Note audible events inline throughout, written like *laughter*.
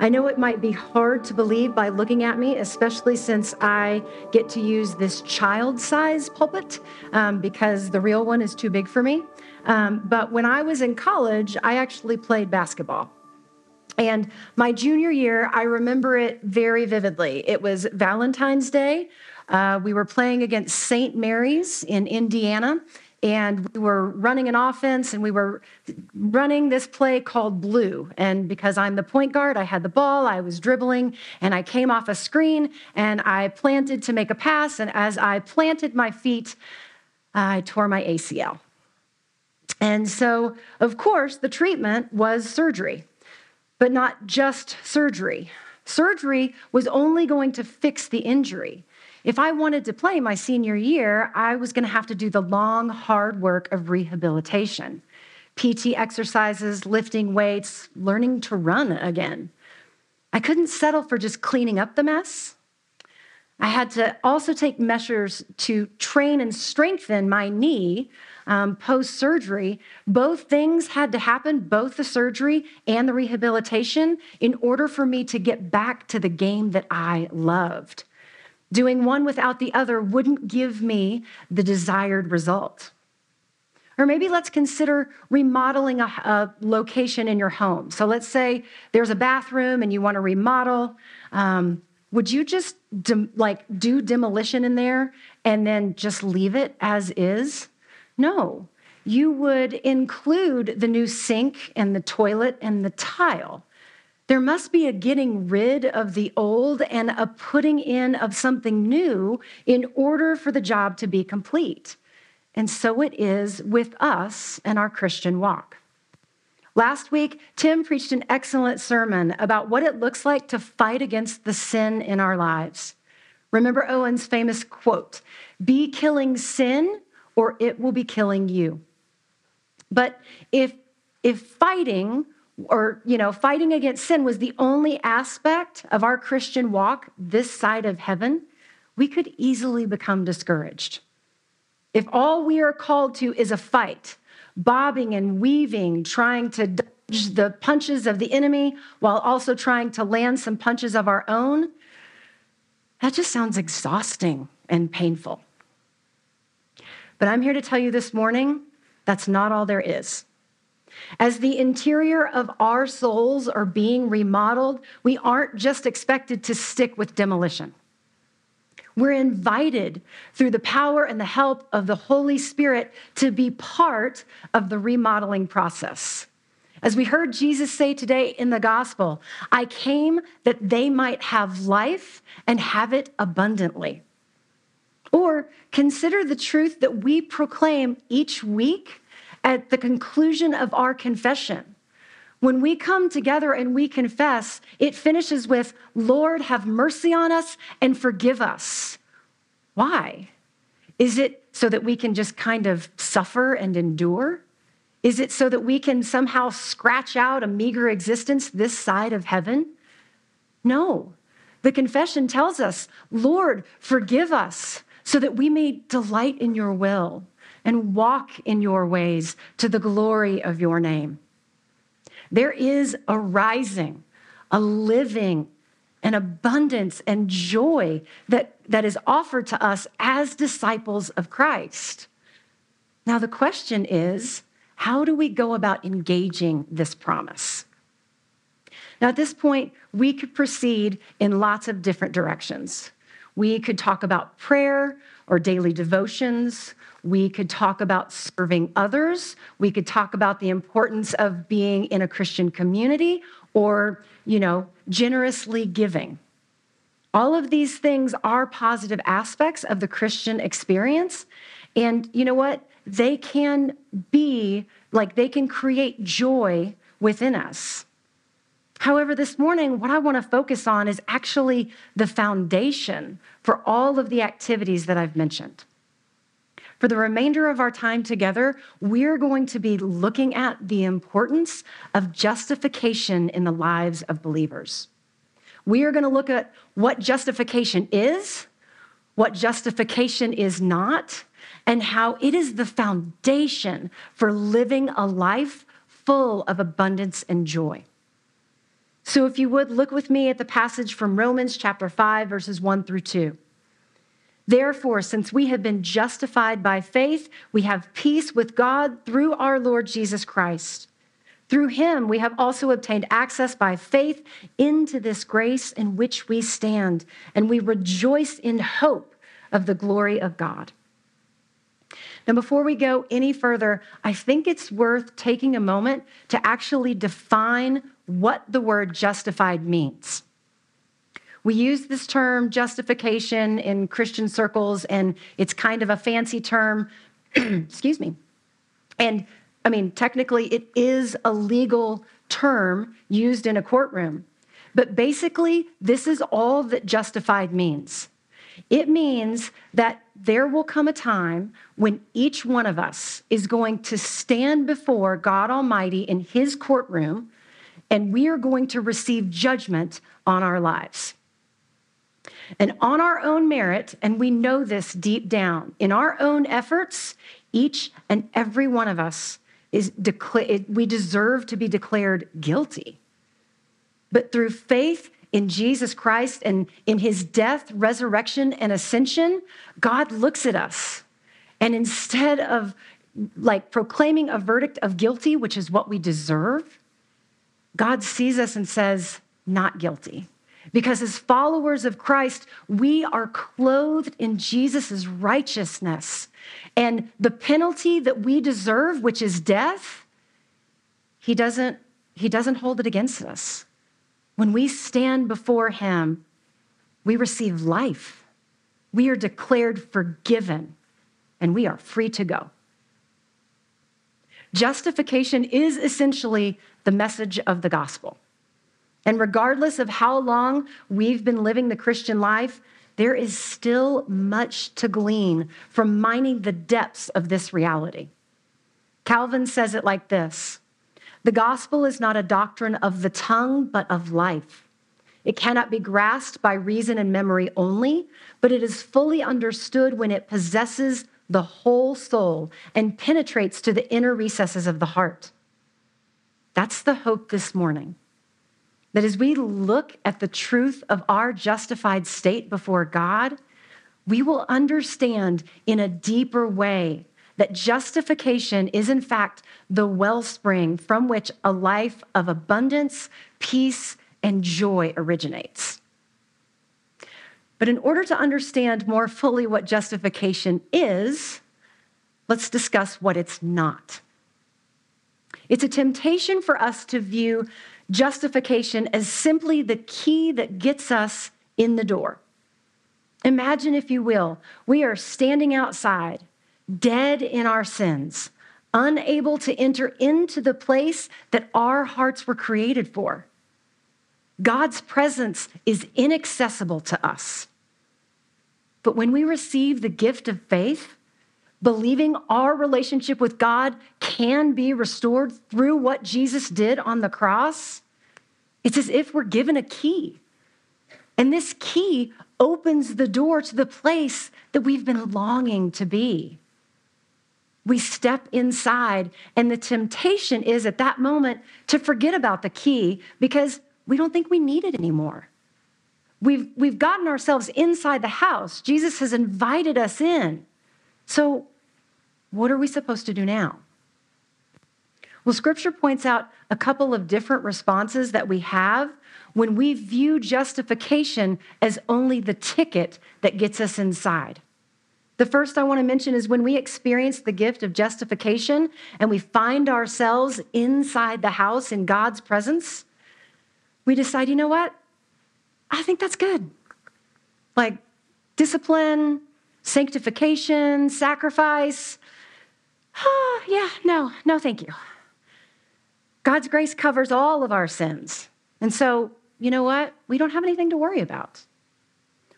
I know it might be hard to believe by looking at me, especially since I get to use this child size pulpit um, because the real one is too big for me. Um, but when I was in college, I actually played basketball. And my junior year, I remember it very vividly. It was Valentine's Day. Uh, we were playing against St. Mary's in Indiana, and we were running an offense and we were running this play called blue. And because i'm the point guard i had the ball i was dribbling and i came off a screen and i planted to make a pass. And as i planted my feet i tore my acl and so of course the treatment was surgery but not just surgery. Surgery was only going to fix the injury if I wanted to play my senior year, I was going to have to do the long, hard work of rehabilitation PT exercises, lifting weights, learning to run again. I couldn't settle for just cleaning up the mess. I had to also take measures to train and strengthen my knee um, post surgery. Both things had to happen, both the surgery and the rehabilitation, in order for me to get back to the game that I loved. Doing one without the other wouldn't give me the desired result. Or maybe let's consider remodeling a, a, location in your home. So let's say there's a bathroom and you want to remodel. Um, would you just de- like do demolition in there and then just leave it as is? No. You would include the new sink and the toilet and the tile. There must be a getting rid of the old and a putting in of something new in order for the job to be complete. And so it is with us and our Christian walk. Last week, Tim preached an excellent sermon about what it looks like to fight against the sin in our lives. Remember Owen's famous quote Be killing sin, or it will be killing you. But if, if fighting or you know fighting against sin was the only aspect of our christian walk this side of heaven we could easily become discouraged. If all we are called to is a fight bobbing and weaving trying to dodge the punches of the enemy while also trying to land some punches of our own that just sounds exhausting and painful. But i'm here to tell you this morning that's not all there is as the interior of our souls are being remodeled, we aren't just expected to stick with demolition. We're invited through the power and the help of the Holy Spirit to be part of the remodeling process. As we heard Jesus say today in the gospel, I came that they might have life and have it abundantly. Or consider the truth that we proclaim each week at the conclusion of our confession. When we come together and we confess, it finishes with, Lord, have mercy on us and forgive us. Why? Is it so that we can just kind of suffer and endure? Is it so that we can somehow scratch out a meager existence this side of heaven? No. The confession tells us, Lord, forgive us so that we may delight in your will and walk in your ways to the glory of your name. There is a rising, a living, an abundance and joy that, that is offered to us as disciples of Christ. Now, the question is how do we go about engaging this promise? Now, at this point, we could proceed in lots of different directions. We could talk about prayer or daily devotions. We could talk about serving others. We could talk about the importance of being in a Christian community or, you know, generously giving. All of these things are positive aspects of the Christian experience. And you know what? They can be like they can create joy within us. However, this morning, what I want to focus on is actually the foundation for all of the activities that I've mentioned. For the remainder of our time together, we're going to be looking at the importance of justification in the lives of believers. We are going to look at what justification is, what justification is not, and how it is the foundation for living a life full of abundance and joy. So if you would look with me at the passage from Romans chapter 5, verses 1 through 2. Therefore, since we have been justified by faith, we have peace with God through our Lord Jesus Christ. Through him, we have also obtained access by faith into this grace in which we stand, and we rejoice in hope of the glory of God. Now, before we go any further, I think it's worth taking a moment to actually define what the word justified means. We use this term justification in Christian circles, and it's kind of a fancy term. *clears throat* Excuse me. And I mean, technically, it is a legal term used in a courtroom. But basically, this is all that justified means. It means that there will come a time when each one of us is going to stand before God Almighty in his courtroom, and we are going to receive judgment on our lives. And on our own merit, and we know this deep down, in our own efforts, each and every one of us is declared, we deserve to be declared guilty. But through faith in Jesus Christ and in his death, resurrection, and ascension, God looks at us. And instead of like proclaiming a verdict of guilty, which is what we deserve, God sees us and says, not guilty. Because as followers of Christ, we are clothed in Jesus' righteousness. And the penalty that we deserve, which is death, he doesn't, he doesn't hold it against us. When we stand before him, we receive life. We are declared forgiven, and we are free to go. Justification is essentially the message of the gospel. And regardless of how long we've been living the Christian life, there is still much to glean from mining the depths of this reality. Calvin says it like this The gospel is not a doctrine of the tongue, but of life. It cannot be grasped by reason and memory only, but it is fully understood when it possesses the whole soul and penetrates to the inner recesses of the heart. That's the hope this morning. That as we look at the truth of our justified state before God, we will understand in a deeper way that justification is, in fact, the wellspring from which a life of abundance, peace, and joy originates. But in order to understand more fully what justification is, let's discuss what it's not. It's a temptation for us to view justification as simply the key that gets us in the door. Imagine, if you will, we are standing outside, dead in our sins, unable to enter into the place that our hearts were created for. God's presence is inaccessible to us. But when we receive the gift of faith, believing our relationship with God can be restored through what Jesus did on the cross, it's as if we're given a key. And this key opens the door to the place that we've been longing to be. We step inside, and the temptation is at that moment to forget about the key because we don't think we need it anymore. We've, we've gotten ourselves inside the house. Jesus has invited us in. So, what are we supposed to do now? Well, scripture points out a couple of different responses that we have when we view justification as only the ticket that gets us inside. The first I want to mention is when we experience the gift of justification and we find ourselves inside the house in God's presence, we decide, you know what? I think that's good. Like discipline, sanctification, sacrifice, oh, yeah, no, no, thank you. God's grace covers all of our sins. And so, you know what? We don't have anything to worry about.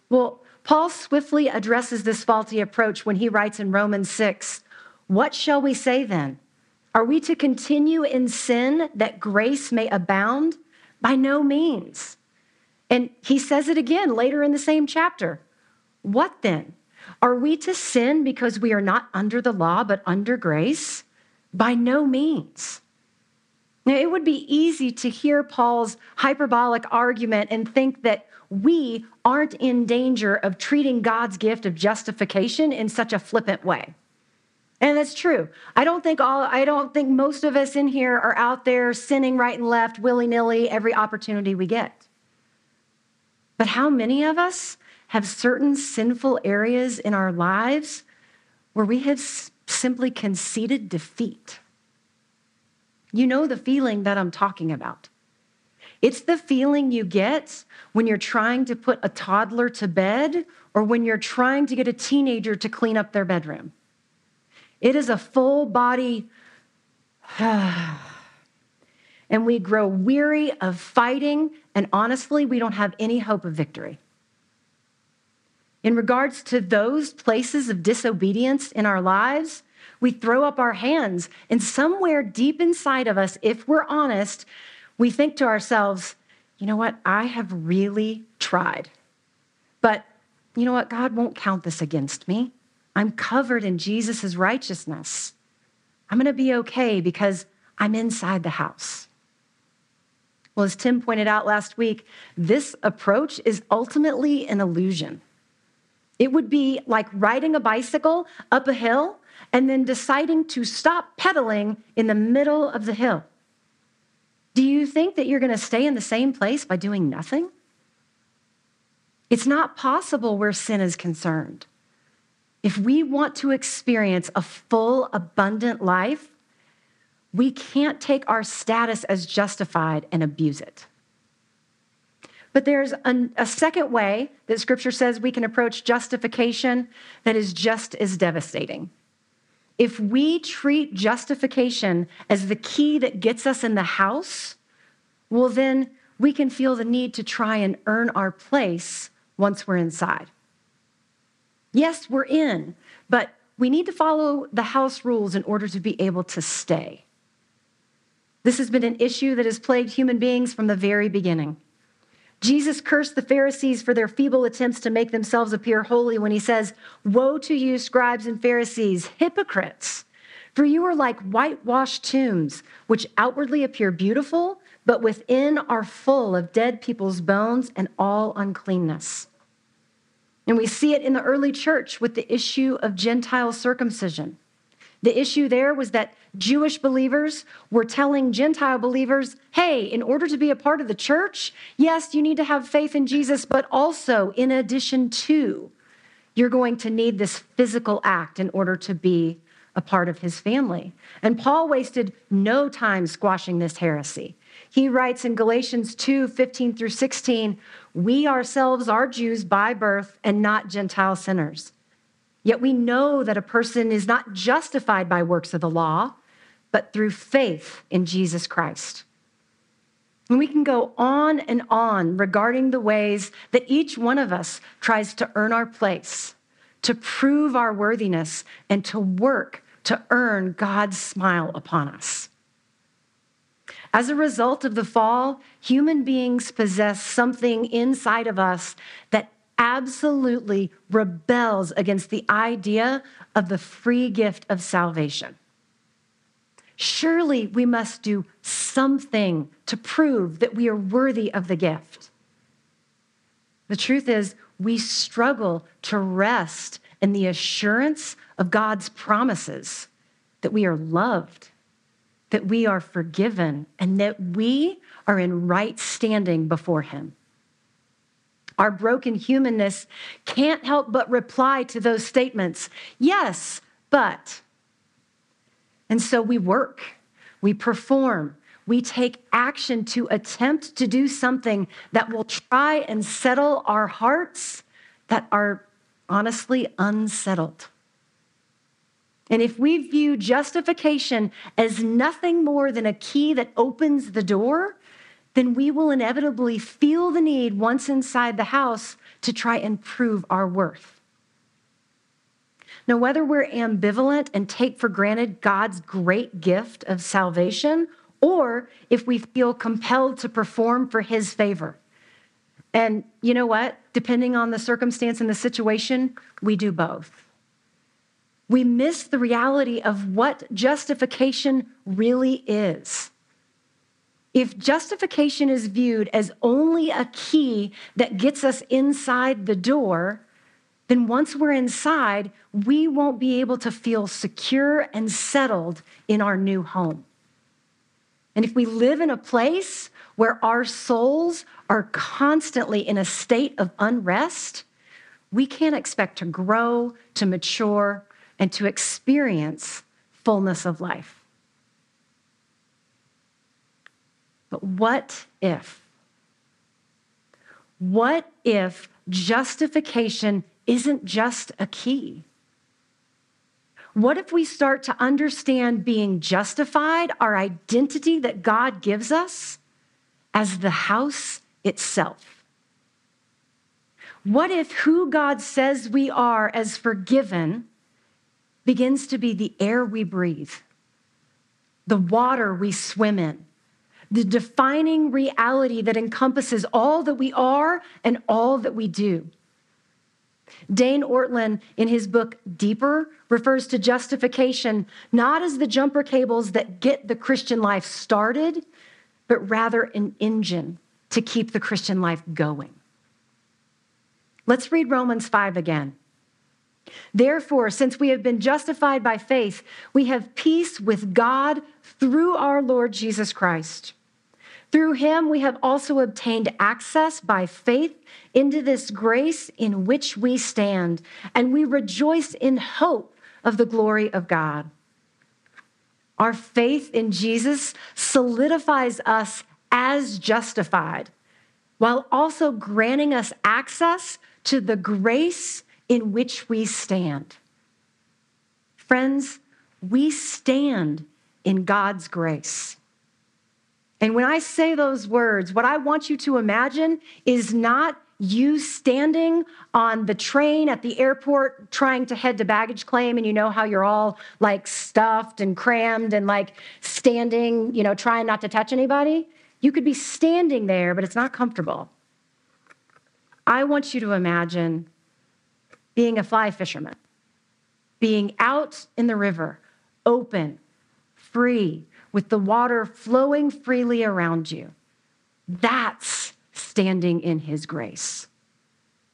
Well, Paul swiftly addresses this faulty approach when he writes in Romans 6 What shall we say then? Are we to continue in sin that grace may abound? By no means. And he says it again later in the same chapter. What then? Are we to sin because we are not under the law, but under grace? By no means. Now, it would be easy to hear Paul's hyperbolic argument and think that we aren't in danger of treating God's gift of justification in such a flippant way. And that's true. I don't think all I don't think most of us in here are out there sinning right and left willy-nilly every opportunity we get. But how many of us have certain sinful areas in our lives where we have simply conceded defeat? You know the feeling that I'm talking about. It's the feeling you get when you're trying to put a toddler to bed or when you're trying to get a teenager to clean up their bedroom. It is a full body, *sighs* and we grow weary of fighting, and honestly, we don't have any hope of victory. In regards to those places of disobedience in our lives, we throw up our hands, and somewhere deep inside of us, if we're honest, we think to ourselves, you know what? I have really tried. But you know what? God won't count this against me. I'm covered in Jesus' righteousness. I'm going to be okay because I'm inside the house. Well, as Tim pointed out last week, this approach is ultimately an illusion. It would be like riding a bicycle up a hill and then deciding to stop pedaling in the middle of the hill. Do you think that you're going to stay in the same place by doing nothing? It's not possible where sin is concerned. If we want to experience a full, abundant life, we can't take our status as justified and abuse it. But there's a, a, second way that scripture says we can approach justification that is just as devastating. If we treat justification as the key that gets us in the house, well, then we can feel the need to try and earn our place once we're inside. Yes, we're in, but we need to follow the house rules in order to be able to stay. This has been an issue that has plagued human beings from the very beginning. Jesus cursed the Pharisees for their feeble attempts to make themselves appear holy when he says, Woe to you, scribes and Pharisees, hypocrites! For you are like whitewashed tombs, which outwardly appear beautiful, but within are full of dead people's bones and all uncleanness. And we see it in the early church with the issue of Gentile circumcision. The issue there was that Jewish believers were telling Gentile believers, hey, in order to be a part of the church, yes, you need to have faith in Jesus, but also, in addition to, you're going to need this physical act in order to be a part of his family. And Paul wasted no time squashing this heresy. He writes in Galatians 2 15 through 16, we ourselves are Jews by birth and not Gentile sinners. Yet we know that a person is not justified by works of the law, but through faith in Jesus Christ. And we can go on and on regarding the ways that each one of us tries to earn our place, to prove our worthiness, and to work to earn God's smile upon us. As a result of the fall, human beings possess something inside of us that absolutely rebels against the idea of the free gift of salvation. Surely we must do something to prove that we are worthy of the gift. The truth is, we struggle to rest in the assurance of God's promises that we are loved that we are forgiven and that we are in right standing before Him. Our broken humanness can't help but reply to those statements yes, but. And so we work, we perform, we take action to attempt to do something that will try and settle our hearts that are honestly unsettled. And if we view justification as nothing more than a key that opens the door, then we will inevitably feel the need once inside the house to try and prove our worth. Now, whether we're ambivalent and take for granted God's great gift of salvation, or if we feel compelled to perform for his favor. And you know what? Depending on the circumstance and the situation, we do both we miss the reality of what justification really is. If justification is viewed as only a key that gets us inside the door, then once we're inside, we won't be able to feel secure and settled in our new home. And if we live in a place where our souls are constantly in a state of unrest, we can't expect to grow, to mature, and to experience fullness of life. But what if? What if justification isn't just a key? What if we start to understand being justified, our identity that God gives us, as the house itself? What if who God says we are as forgiven begins to be the air we breathe, the water we swim in, the defining reality that encompasses all that we are and all that we do? Dane Ortlund, in his book Deeper, refers to justification not as the jumper cables that get the Christian life started, but rather an engine to keep the Christian life going. Let's read Romans 5 again. Therefore, since we have been justified by faith, we have peace with God through our Lord Jesus Christ. Through him, we have also obtained access by faith into this grace in which we stand, and we rejoice in hope of the glory of God. Our faith in Jesus solidifies us as justified, while also granting us access to the grace in which we stand. Friends, we stand in God's grace. And when I say those words, what I want you to imagine is not you standing on the train at the airport trying to head to baggage claim and you know how you're all like stuffed and crammed and like standing, you know, trying not to touch anybody. You could be standing there, but it's not comfortable. I want you to imagine being a fly fisherman, being out in the river, open, free, with the water flowing freely around you. That's standing in his grace.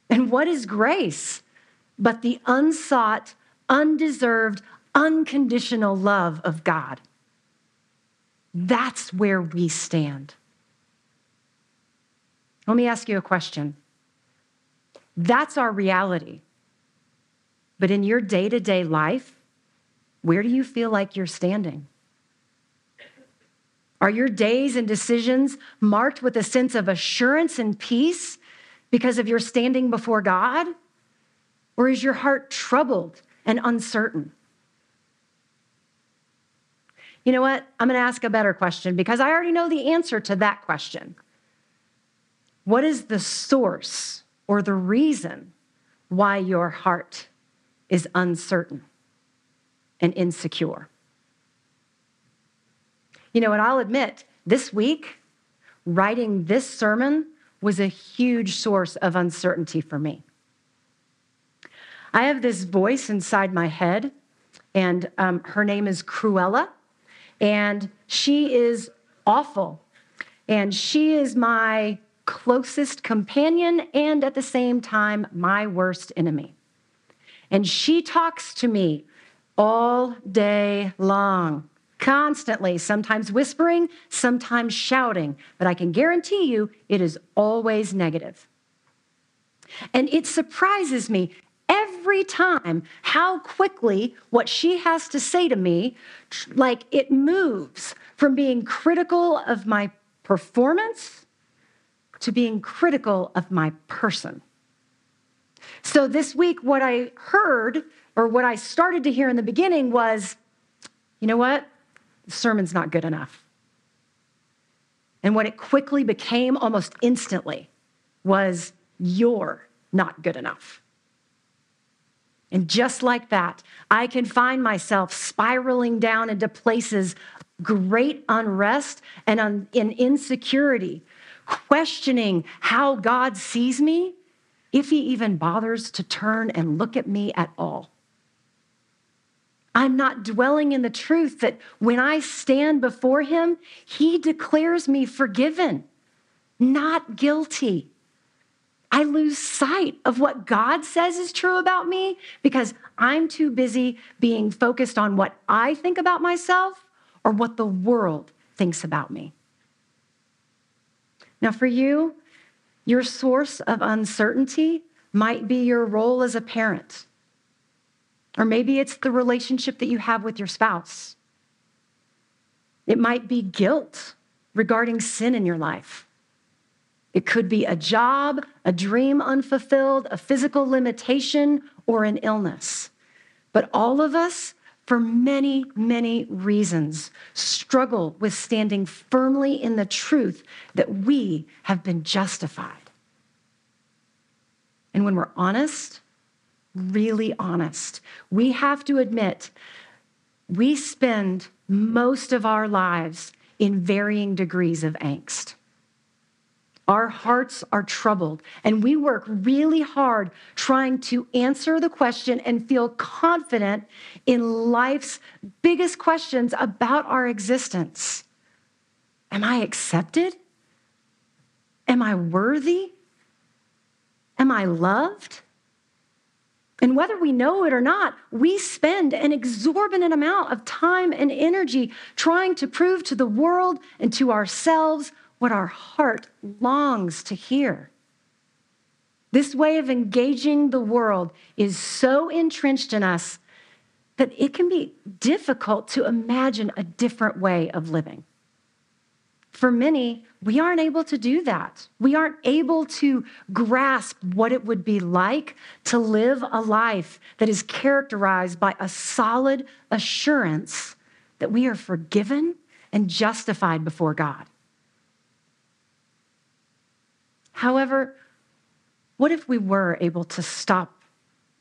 And what is grace but the unsought, undeserved, unconditional love of God? That's where we stand. Let me ask you a question. That's our reality. But in your day to day life, where do you feel like you're standing? Are your days and decisions marked with a sense of assurance and peace because of your standing before God? Or is your heart troubled and uncertain? You know what? I'm going to ask a better question because I already know the answer to that question. What is the source or the reason why your heart is uncertain and insecure? You know, and I'll admit, this week, writing this sermon was a huge source of uncertainty for me. I have this voice inside my head, and um, her name is Cruella, and she is awful. And she is my closest companion and at the same time, my worst enemy. And she talks to me all day long constantly, sometimes whispering, sometimes shouting, but I can guarantee you it is always negative. And it surprises me every time how quickly what she has to say to me, like it moves from being critical of my performance to being critical of my person. So this week, what I heard or what I started to hear in the beginning was, you know what? The sermon's not good enough. And what it quickly became almost instantly was, you're not good enough. And just like that, I can find myself spiraling down into places great unrest and un- in insecurity, questioning how God sees me, if he even bothers to turn and look at me at all. I'm not dwelling in the truth that when I stand before him, he declares me forgiven, not guilty. I lose sight of what God says is true about me because I'm too busy being focused on what I think about myself or what the world thinks about me. Now, for you, your source of uncertainty might be your role as a parent, or maybe it's the relationship that you have with your spouse. It might be guilt regarding sin in your life. It could be a job, a dream unfulfilled, a physical limitation, or an illness. But all of us, for many, many reasons, struggle with standing firmly in the truth that we have been justified. And when we're honest, really honest, we have to admit we spend most of our lives in varying degrees of angst. Our hearts are troubled, and we work really hard trying to answer the question and feel confident in life's biggest questions about our existence. Am I accepted? Am I worthy? Am I loved? And whether we know it or not, we spend an exorbitant amount of time and energy trying to prove to the world and to ourselves what our heart longs to hear. This way of engaging the world is so entrenched in us that it can be difficult to imagine a different way of living. For many, we aren't able to do that. We aren't able to grasp what it would be like to live a life that is characterized by a solid assurance that we are forgiven and justified before God. However, what if we were able to stop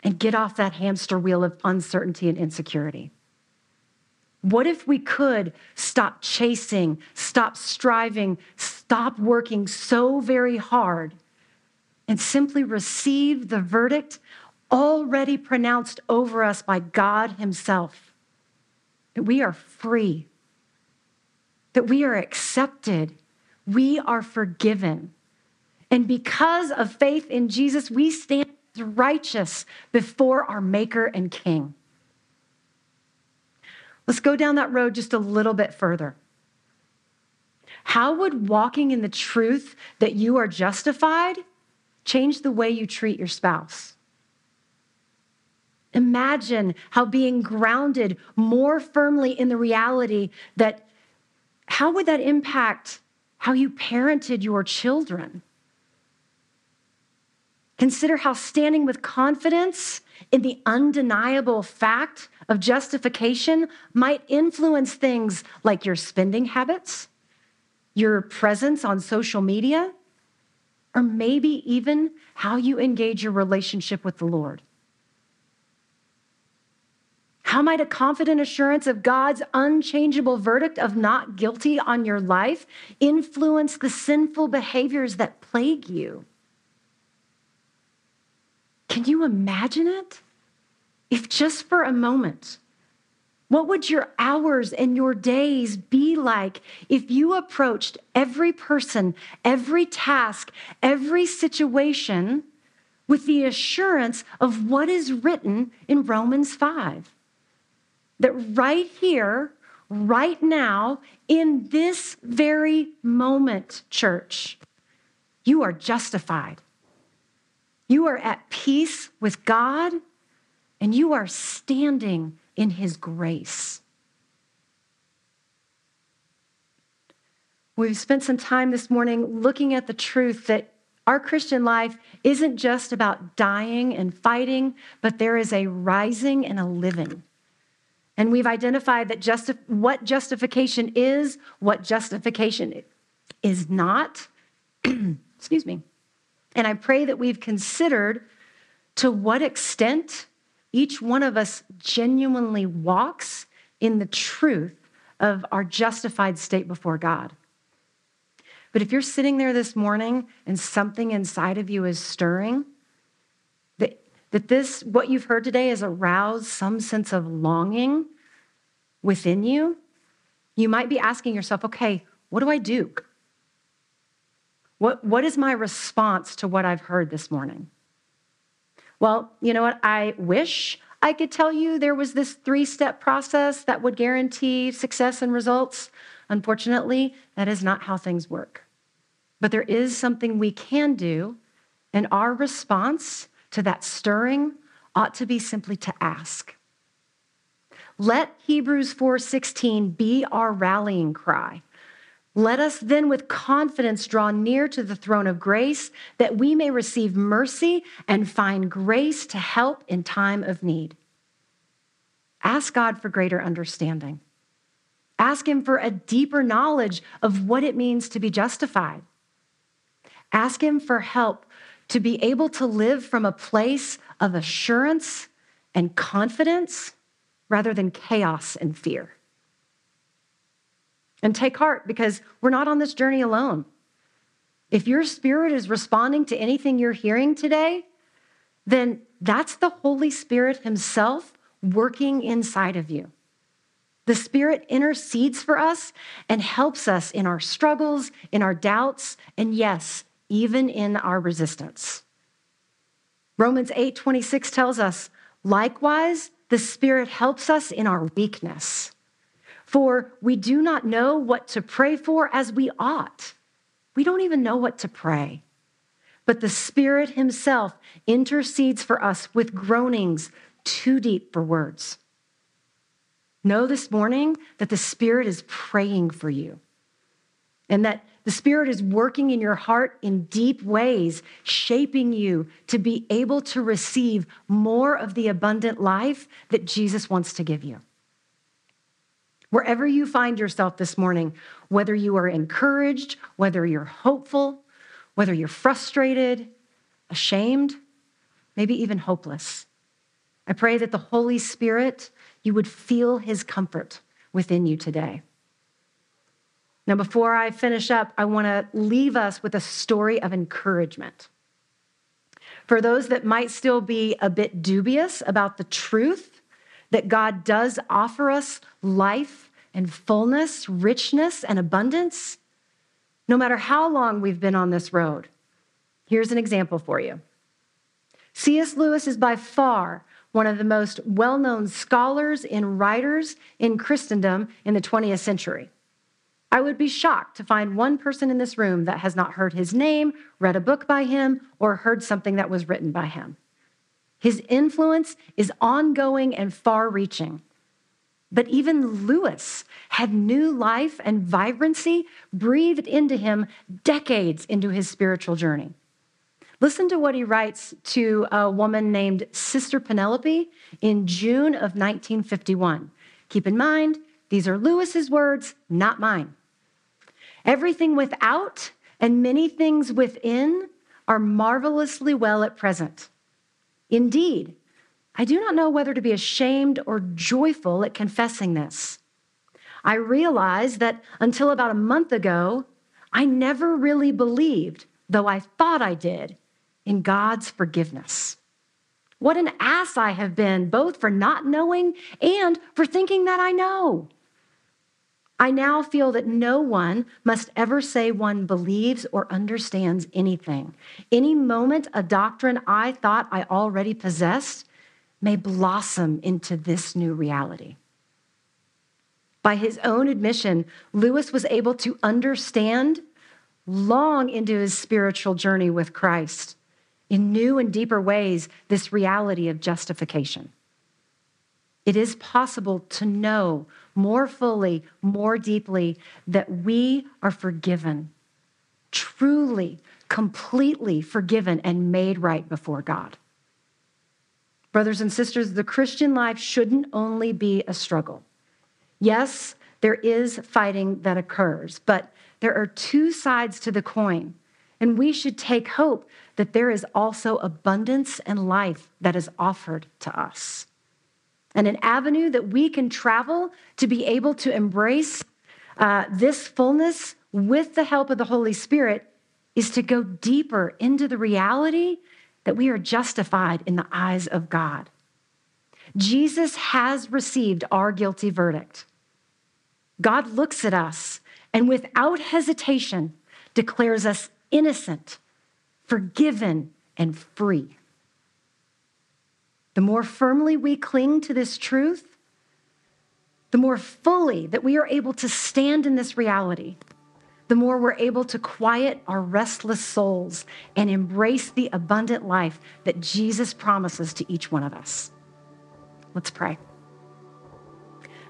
and get off that hamster wheel of uncertainty and insecurity? What if we could stop chasing, stop striving, stop working so very hard and simply receive the verdict already pronounced over us by God Himself? That we are free, that we are accepted, we are forgiven and because of faith in Jesus, we stand righteous before our Maker and King. Let's go down that road just a little bit further. How would walking in the truth that you are justified change the way you treat your spouse? Imagine how being grounded more firmly in the reality that how would that impact how you parented your children? Consider how standing with confidence in the undeniable fact of justification might influence things like your spending habits, your presence on social media, or maybe even how you engage your relationship with the Lord. How might a confident assurance of God's unchangeable verdict of not guilty on your life influence the sinful behaviors that plague you? Can you imagine it? If just for a moment, what would your hours and your days be like if you approached every person, every task, every situation with the assurance of what is written in Romans 5? That right here, right now, in this very moment, church, you are justified. You are at peace with God and you are standing in His grace. We've spent some time this morning looking at the truth that our Christian life isn't just about dying and fighting, but there is a rising and a living. And we've identified that justi- what justification is, what justification is not. *clears throat* Excuse me. And I pray that we've considered to what extent each one of us genuinely walks in the truth of our justified state before God. But if you're sitting there this morning and something inside of you is stirring, that, that this, what you've heard today, has aroused some sense of longing within you, you might be asking yourself, okay, what do I do? What, what is my response to what I've heard this morning? Well, you know what? I wish I could tell you there was this three step process that would guarantee success and results. Unfortunately, that is not how things work. But there is something we can do, and our response to that stirring ought to be simply to ask. Let Hebrews 4:16 be our rallying cry. Let us then with confidence draw near to the throne of grace that we may receive mercy and find grace to help in time of need. Ask God for greater understanding. Ask Him for a deeper knowledge of what it means to be justified. Ask Him for help to be able to live from a place of assurance and confidence rather than chaos and fear. And take heart because we're not on this journey alone. If your spirit is responding to anything you're hearing today, then that's the Holy Spirit Himself working inside of you. The Spirit intercedes for us and helps us in our struggles, in our doubts, and yes, even in our resistance. Romans 8 26 tells us, likewise, the Spirit helps us in our weakness. For we do not know what to pray for as we ought. We don't even know what to pray. But the Spirit Himself intercedes for us with groanings too deep for words. Know this morning that the Spirit is praying for you and that the Spirit is working in your heart in deep ways, shaping you to be able to receive more of the abundant life that Jesus wants to give you. Wherever you find yourself this morning, whether you are encouraged, whether you're hopeful, whether you're frustrated, ashamed, maybe even hopeless, I pray that the Holy Spirit, you would feel his comfort within you today. Now, before I finish up, I want to leave us with a story of encouragement. For those that might still be a bit dubious about the truth that God does offer us life and fullness, richness and abundance, no matter how long we've been on this road, here's an example for you. C.S. Lewis is by far one of the most well known scholars and writers in Christendom in the 20th century. I would be shocked to find one person in this room that has not heard his name, read a book by him, or heard something that was written by him. His influence is ongoing and far reaching. But even Lewis had new life and vibrancy breathed into him decades into his spiritual journey. Listen to what he writes to a woman named Sister Penelope in June of 1951. Keep in mind, these are Lewis's words, not mine. Everything without and many things within are marvelously well at present. Indeed, I do not know whether to be ashamed or joyful at confessing this. I realize that until about a month ago, I never really believed, though I thought I did, in God's forgiveness. What an ass I have been, both for not knowing and for thinking that I know. I now feel that no one must ever say one believes or understands anything. Any moment a doctrine I thought I already possessed may blossom into this new reality. By his own admission, Lewis was able to understand long into his spiritual journey with Christ in new and deeper ways this reality of justification. It is possible to know more fully, more deeply that we are forgiven, truly, completely forgiven and made right before God. Brothers and sisters, the Christian life shouldn't only be a struggle. Yes, there is fighting that occurs, but there are two sides to the coin. And we should take hope that there is also abundance and life that is offered to us and an avenue that we can travel to be able to embrace uh, this fullness with the help of the Holy Spirit is to go deeper into the reality that we are justified in the eyes of God. Jesus has received our guilty verdict. God looks at us and without hesitation declares us innocent, forgiven, and free. The more firmly we cling to this truth, the more fully that we are able to stand in this reality, the more we're able to quiet our restless souls and embrace the abundant life that Jesus promises to each one of us. Let's pray.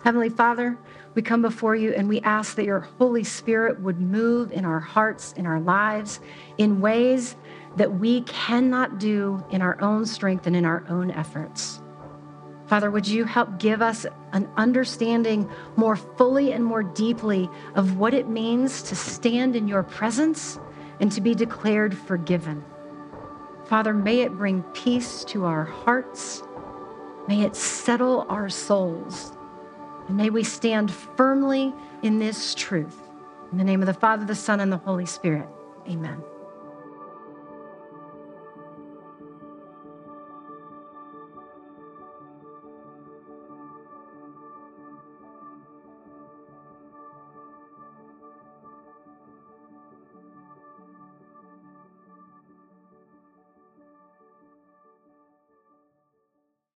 Heavenly Father, we come before you and we ask that your Holy Spirit would move in our hearts, in our lives, in ways that we cannot do in our own strength and in our own efforts. Father, would you help give us an understanding more fully and more deeply of what it means to stand in your presence and to be declared forgiven? Father, may it bring peace to our hearts. May it settle our souls. And may we stand firmly in this truth. In the name of the Father, the Son, and the Holy Spirit. Amen.